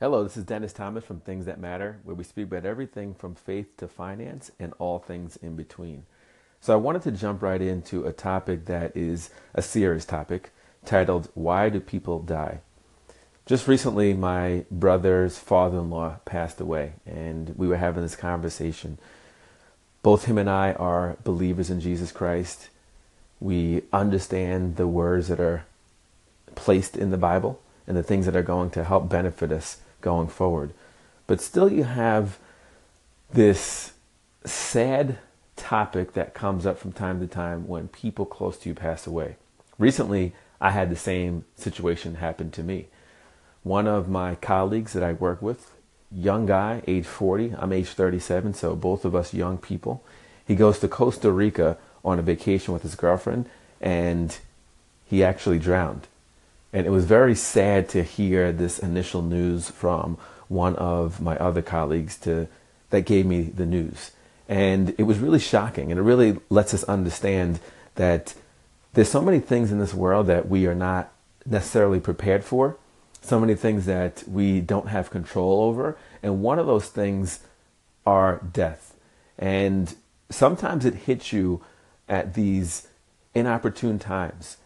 Hello, this is Dennis Thomas from Things That Matter, where we speak about everything from faith to finance and all things in between. So, I wanted to jump right into a topic that is a serious topic titled, Why Do People Die? Just recently, my brother's father in law passed away, and we were having this conversation. Both him and I are believers in Jesus Christ. We understand the words that are placed in the Bible and the things that are going to help benefit us going forward. But still, you have this sad topic that comes up from time to time when people close to you pass away. Recently, I had the same situation happen to me one of my colleagues that I work with, young guy, age 40, I'm age 37, so both of us young people. He goes to Costa Rica on a vacation with his girlfriend and he actually drowned. And it was very sad to hear this initial news from one of my other colleagues to that gave me the news. And it was really shocking and it really lets us understand that there's so many things in this world that we are not necessarily prepared for so many things that we don't have control over. And one of those things are death. And sometimes it hits you at these inopportune times.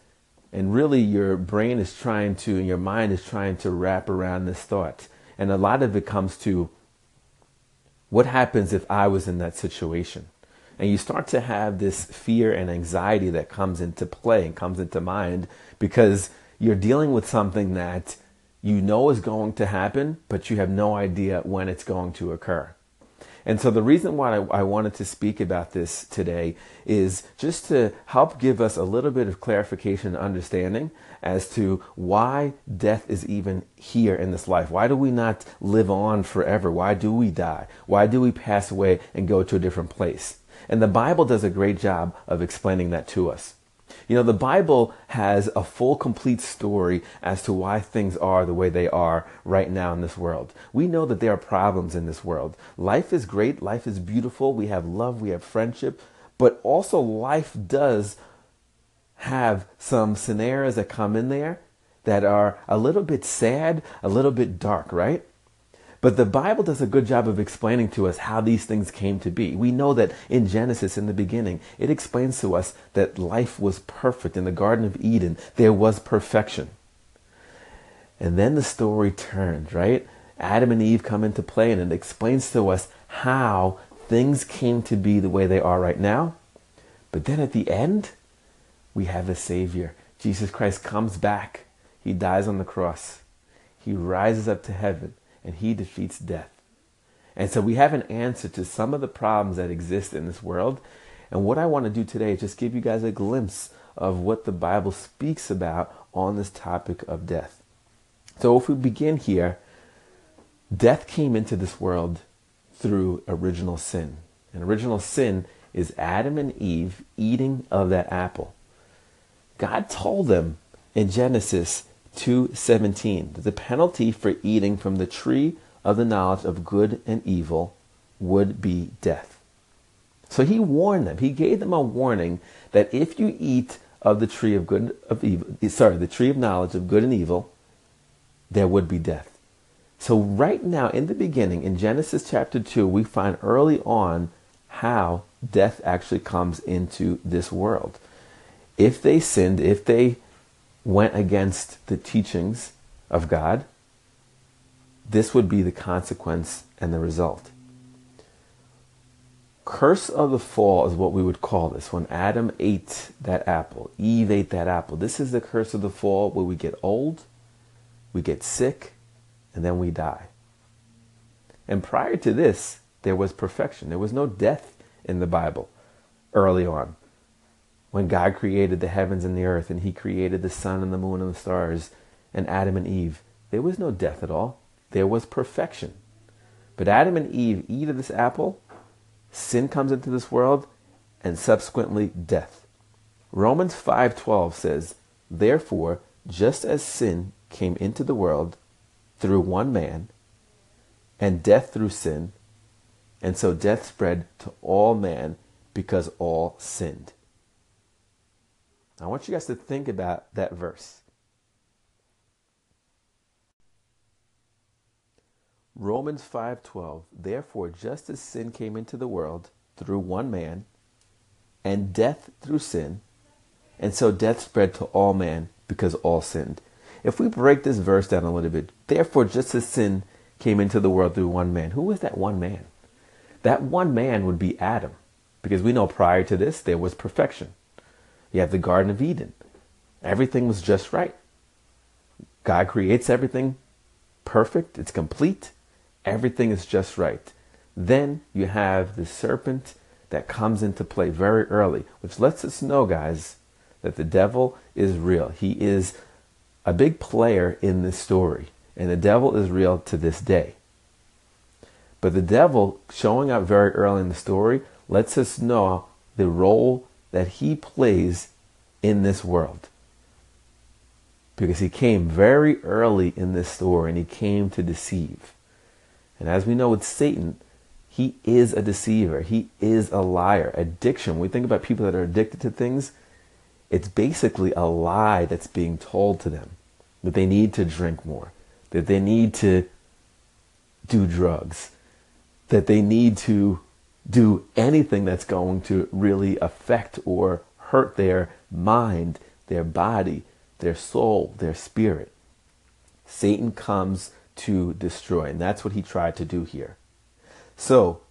And really, your brain is trying to, and your mind is trying to wrap around this thought. And a lot of it comes to what happens if I was in that situation? And you start to have this fear and anxiety that comes into play and comes into mind because you're dealing with something that you know is going to happen, but you have no idea when it's going to occur. And so, the reason why I, I, wanted to speak about this today is just to help give us a little bit of clarification and understanding as to why death is even here in this life. Why do we not live on forever? Why do we die? Why do we pass away and go to a different place? And the Bible does a great job of explaining that to us. You know, the Bible has a full, complete story as to why things are the way they are right now in this world. We know that there are problems in this world. Life is great, life is beautiful, we have love, we have friendship, but also life does have some scenarios that come in there that are a little bit sad, a little bit dark, right? But the Bible does a good job of explaining to us how these things came to be. We know that in Genesis, in the beginning, it explains to us that life was perfect. In the Garden of Eden, there was perfection. And then the story turns, right? Adam and Eve come into play, and it explains to us how things came to be the way they are right now. But then at the end, we have a Savior. Jesus Christ comes back. He dies on the cross. He rises up to heaven and he defeats death. And so we have an answer to some of the problems that exist in this world. And what I want to do today is just give you guys a glimpse of what the Bible speaks about on this topic of death. So if we begin here, death came into this world through original sin. And original sin is Adam and Eve eating of that apple. God told them in Genesis 2:17 the penalty for eating from the tree of the knowledge of good and evil would be death. So he warned them. He gave them a warning that if you eat of the tree of good of evil, sorry, the tree of knowledge of good and evil, there would be death. So right now in the beginning in Genesis chapter 2, we find early on how death actually comes into this world. If they sinned, if they went against the teachings of God, this would be the consequence and the result. Curse of the fall is what we would call this. When Adam ate that apple, Eve ate that apple. This is the curse of the fall where we get old, we get sick, and then we die. And prior to this, there was perfection. There was no death in the Bible early on when God created the heavens and the earth and he created the sun and the moon and the stars and Adam and Eve, there was no death at all. There was perfection. But Adam and Eve eat of this apple, sin comes into this world, and subsequently death. Romans 5:12 says, "Therefore, just as sin came into the world through one man, and death through sin, and so death spread to all man because all sinned." I want you guys to think about that verse. Romans 5:12 Therefore just as sin came into the world through one man and death through sin and so death spread to all men because all sinned. If we break this verse down a little bit, therefore just as sin came into the world through one man, who was that one man? That one man would be Adam because we know prior to this there was perfection. You have the Garden of Eden. Everything was just right. God creates everything perfect, it's complete, everything is just right. Then you have the serpent that comes into play very early, which lets us know, guys, that the devil is real. He is a big player in this story, and the devil is real to this day. But the devil showing up very early in the story lets us know the role that he plays in this world because he came very early in this story and he came to deceive. And as we know with Satan, he is a deceiver. He is a liar. Addiction, when we think about people that are addicted to things, it's basically a lie that's being told to them that they need to drink more, that they need to do drugs, that they need to do anything that's going to really affect or hurt their mind, their body, their soul, their spirit. Satan comes to destroy, and that's what he tried to do here. So,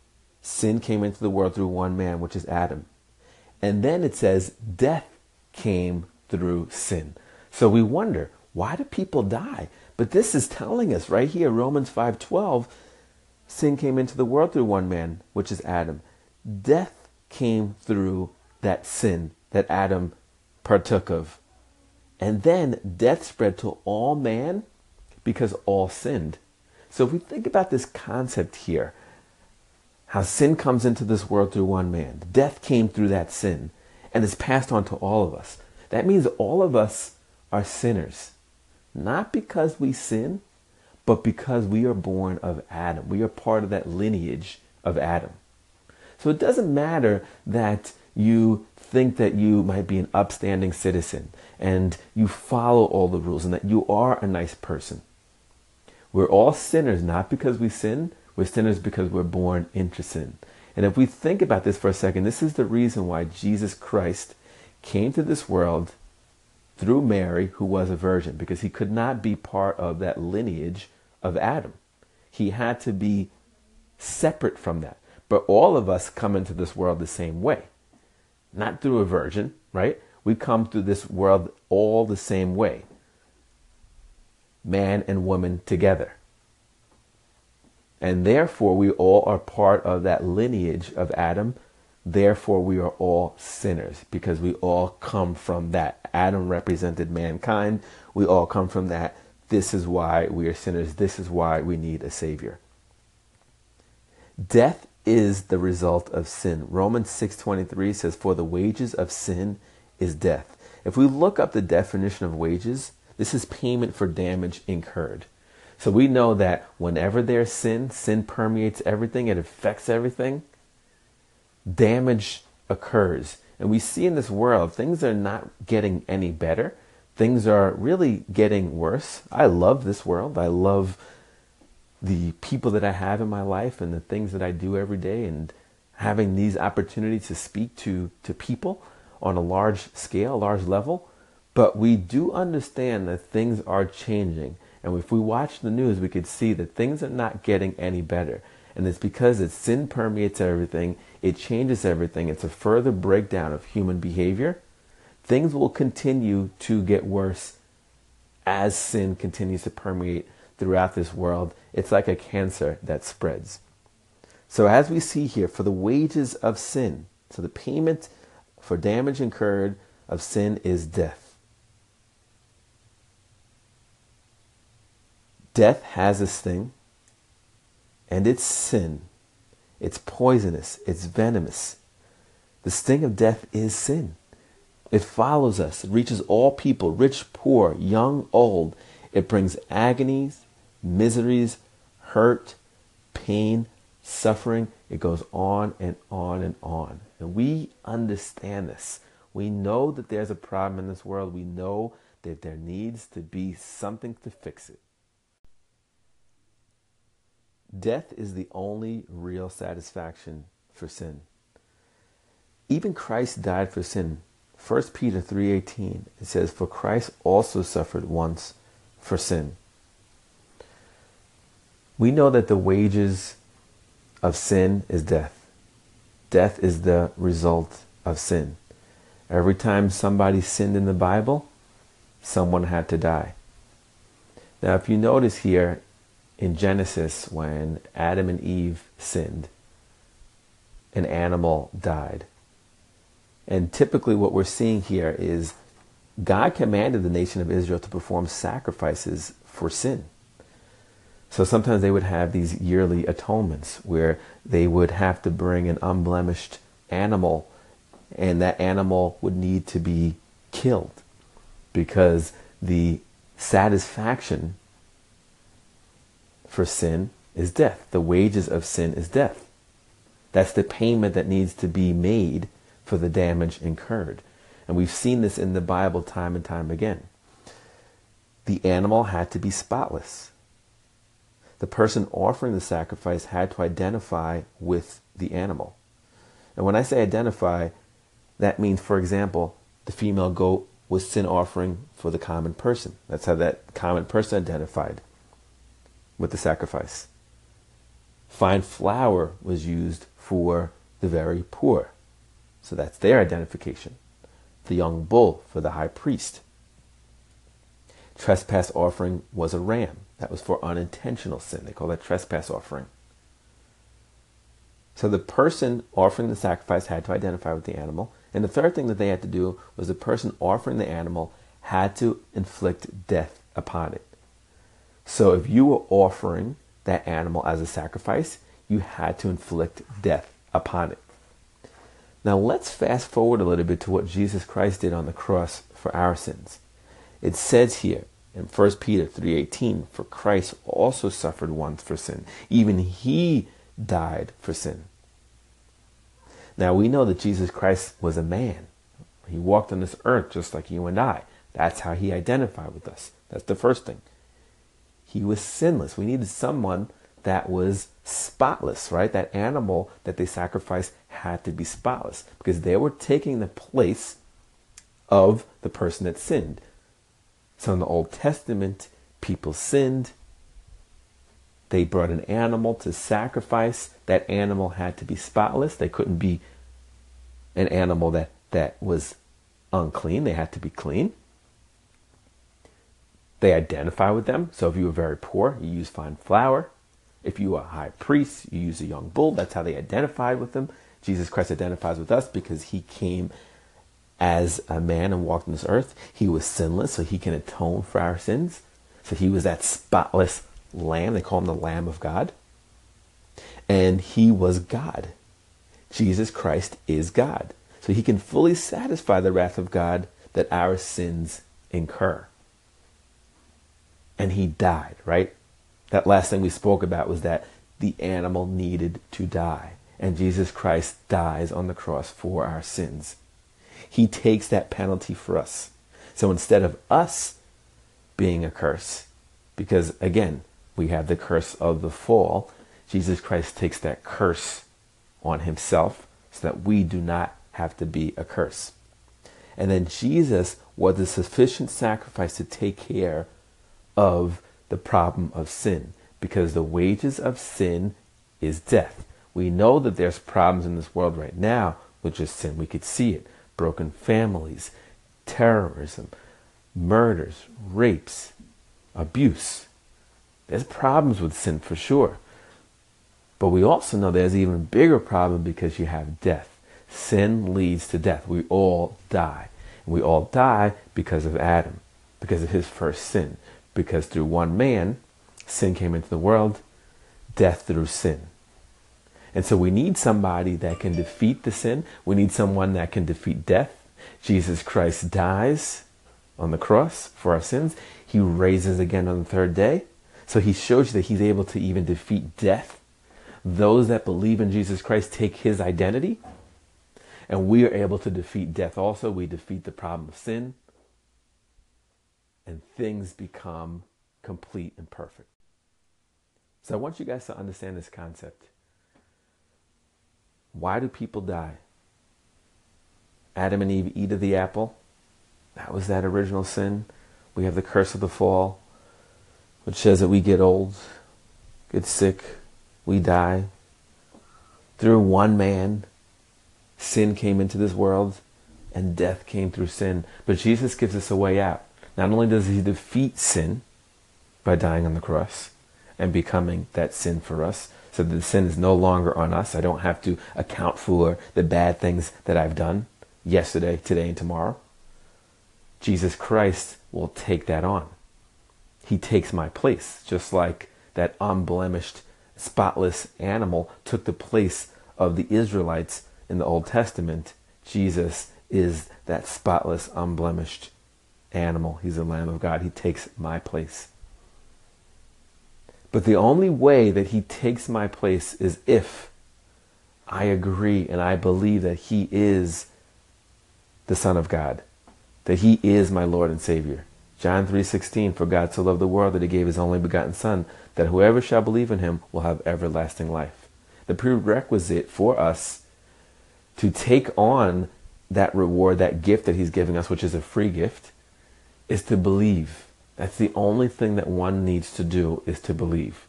sin came into the world through one man, which is Adam. And then it says death came through sin. So we wonder, why do people die? But this is telling us right here, Romans 5:12, sin came into the world through one man, which is Adam. Death came through that sin that Adam partook of. And then death spread to all man because all sinned. So if we think about this concept here, how sin comes into this world through one man, death came through that sin and is passed on to all of us. That means all of us are sinners. Not because we sin, but because we are born of Adam. We are part of that lineage of Adam. So it doesn't matter that you think that you might be an upstanding citizen and you follow all the rules and that you are a nice person. We're all sinners, not because we sin, we're sinners because we're born into sin. And if we think about this for a second, this is the reason why Jesus Christ came to this world through Mary, who was a virgin, because he could not be part of that lineage of Adam. He had to be separate from that. But all of us come into this world the same way not through a virgin, right? We come through this world all the same way man and woman together. And therefore, we all are part of that lineage of Adam. Therefore, we are all sinners because we all come from that. Adam represented mankind. We all come from that. This is why we are sinners. This is why we need a Savior. Death is the result of sin. Romans 6:23 says for the wages of sin is death. If we look up the definition of wages, this is payment for damage incurred. So we know that whenever there's sin, sin permeates everything, it affects everything. Damage occurs. And we see in this world things are not getting any better. Things are really getting worse. I love this world. I love the people that I have in my life and the things that I do every day and having these opportunities to speak to, to people on a large scale, large level. But we do understand that things are changing. And if we watch the news, we could see that things are not getting any better. And it's because that sin permeates everything, it changes everything. It's a further breakdown of human behavior. Things will continue to get worse as sin continues to permeate throughout this world. It's like a cancer that spreads. So, as we see here, for the wages of sin, so the payment for damage incurred of sin is death. Death has a sting, and it's sin. It's poisonous, it's venomous. The sting of death is sin. It follows us, it reaches all people, rich, poor, young, old. It brings agonies, miseries, hurt, pain, suffering. It goes on and on and on. And we understand this. We know that there's a problem in this world. We know that there needs to be something to fix it. Death is the only real satisfaction for sin. Even Christ died for sin. 1 Peter 3:18 it says for Christ also suffered once for sin. We know that the wages of sin is death. Death is the result of sin. Every time somebody sinned in the Bible, someone had to die. Now, if you notice here in Genesis, when Adam and Eve sinned, an animal died. And typically, what we're seeing here is God commanded the nation of Israel to perform sacrifices for sin. So sometimes they would have these yearly atonements where they would have to bring an unblemished animal, and that animal would need to be killed because the satisfaction for sin is death. The wages of sin is death. That's the payment that needs to be made for the damage incurred. And we've seen this in the Bible time and time again. The animal had to be spotless the person offering the sacrifice had to identify with the animal. And when I say identify, that means, for example, the female goat was sin offering for the common person. That's how that common person identified with the sacrifice. Fine flour was used for the very poor. So that's their identification. The young bull for the high priest. Trespass offering was a ram. That was for unintentional sin. They call that trespass offering. So the person offering the sacrifice had to identify with the animal. And the third thing that they had to do was the person offering the animal had to inflict death upon it. So if you were offering that animal as a sacrifice, you had to inflict death upon it. Now let's fast forward a little bit to what Jesus Christ did on the cross for our sins. It says here in 1 Peter 3:18, for Christ also suffered once for sin. Even he died for sin. Now we know that Jesus Christ was a man. He walked on this earth just like you and I. That's how he identified with us. That's the first thing. He was sinless. We needed someone that was spotless, right? That animal that they sacrificed had to be spotless because they were taking the place of the person that sinned. So in the Old Testament, people sinned. They brought an animal to sacrifice. That animal had to be spotless. They couldn't be an animal that, that was unclean. They had to be clean. They identify with them. So if you were very poor, you use fine flour. If you are a high priest, you use a young bull. That's how they identified with them. Jesus Christ identifies with us because he came as a man and walked on this earth. He was sinless, so he can atone for our sins. So he was that spotless lamb. They call him the Lamb of God. And he was God. Jesus Christ is God. So he can fully satisfy the wrath of God that our sins incur. And he died, right? That last thing we spoke about was that the animal needed to die. And Jesus Christ dies on the cross for our sins. He takes that penalty for us. So instead of us being a curse, because again, we have the curse of the fall, Jesus Christ takes that curse on himself so that we do not have to be a curse. And then Jesus was a sufficient sacrifice to take care of the problem of sin because the wages of sin is death. We know that there's problems in this world right now with just sin. We could see it broken families, terrorism, murders, rapes, abuse. There's problems with sin for sure. But we also know there's even bigger problem because you have death. Sin leads to death. We all die. And we all die because of Adam, because of his first sin. Because through one man, sin came into the world, death through sin. And so we need somebody that can defeat the sin. We need someone that can defeat death. Jesus Christ dies on the cross for our sins. He raises again on the third day. So he shows you that he's able to even defeat death. Those that believe in Jesus Christ take his identity. And we are able to defeat death also. We defeat the problem of sin. And things become complete and perfect. So I want you guys to understand this concept. Why do people die? Adam and Eve eat of the apple. That was that original sin. We have the curse of the fall, which says that we get old, get sick, we die. Through one man, sin came into this world, and death came through sin. But Jesus gives us a way out. Not only does he defeat sin by dying on the cross and becoming that sin for us, so that the sin is no longer on us. I don't have to account for the bad things that I've done yesterday, today, and tomorrow. Jesus Christ will take that on. He takes my place, just like that unblemished, spotless animal took the place of the Israelites in the Old Testament. Jesus is that spotless, unblemished animal. He's the Lamb of God. He takes my place. But the only way that he takes my place is if I agree and I believe that he is the Son of God, that he is my Lord and Savior. John 3:16 For God so loved the world that he gave his only begotten son that whoever shall believe in him will have everlasting life. The prerequisite for us to take on that reward, that gift that he's giving us, which is a free gift, is to believe. That's the only thing that one needs to do is to believe.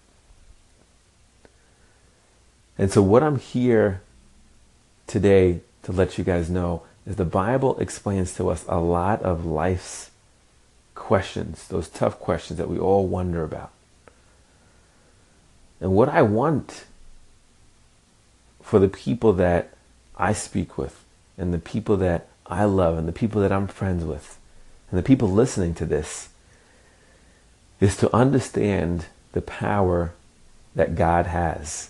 And so what I'm here today to let you guys know is the Bible explains to us a lot of life's questions, those tough questions that we all wonder about. And what I want for the people that I speak with, and the people that I love, and the people that I'm friends with, and the people listening to this, is to understand the power that God has.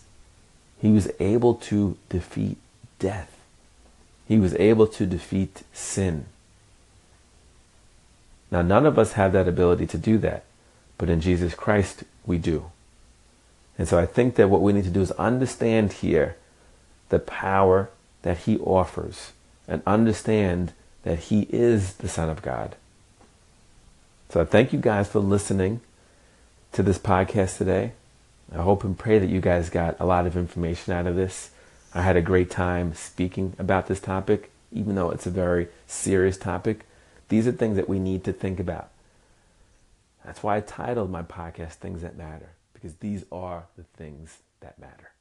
He was able to defeat death. He was able to defeat sin. Now, none of us have that ability to do that, but in Jesus Christ, we do. And so I think that what we need to do is understand here the power that He offers and understand that He is the Son of God. So I thank you guys for listening to this podcast today. I hope and pray that you guys got a lot of information out of this. I had a great time speaking about this topic, even though it's a very serious topic. These are things that we need to think about. That's why I titled my podcast Things That Matter, because these are the things that matter.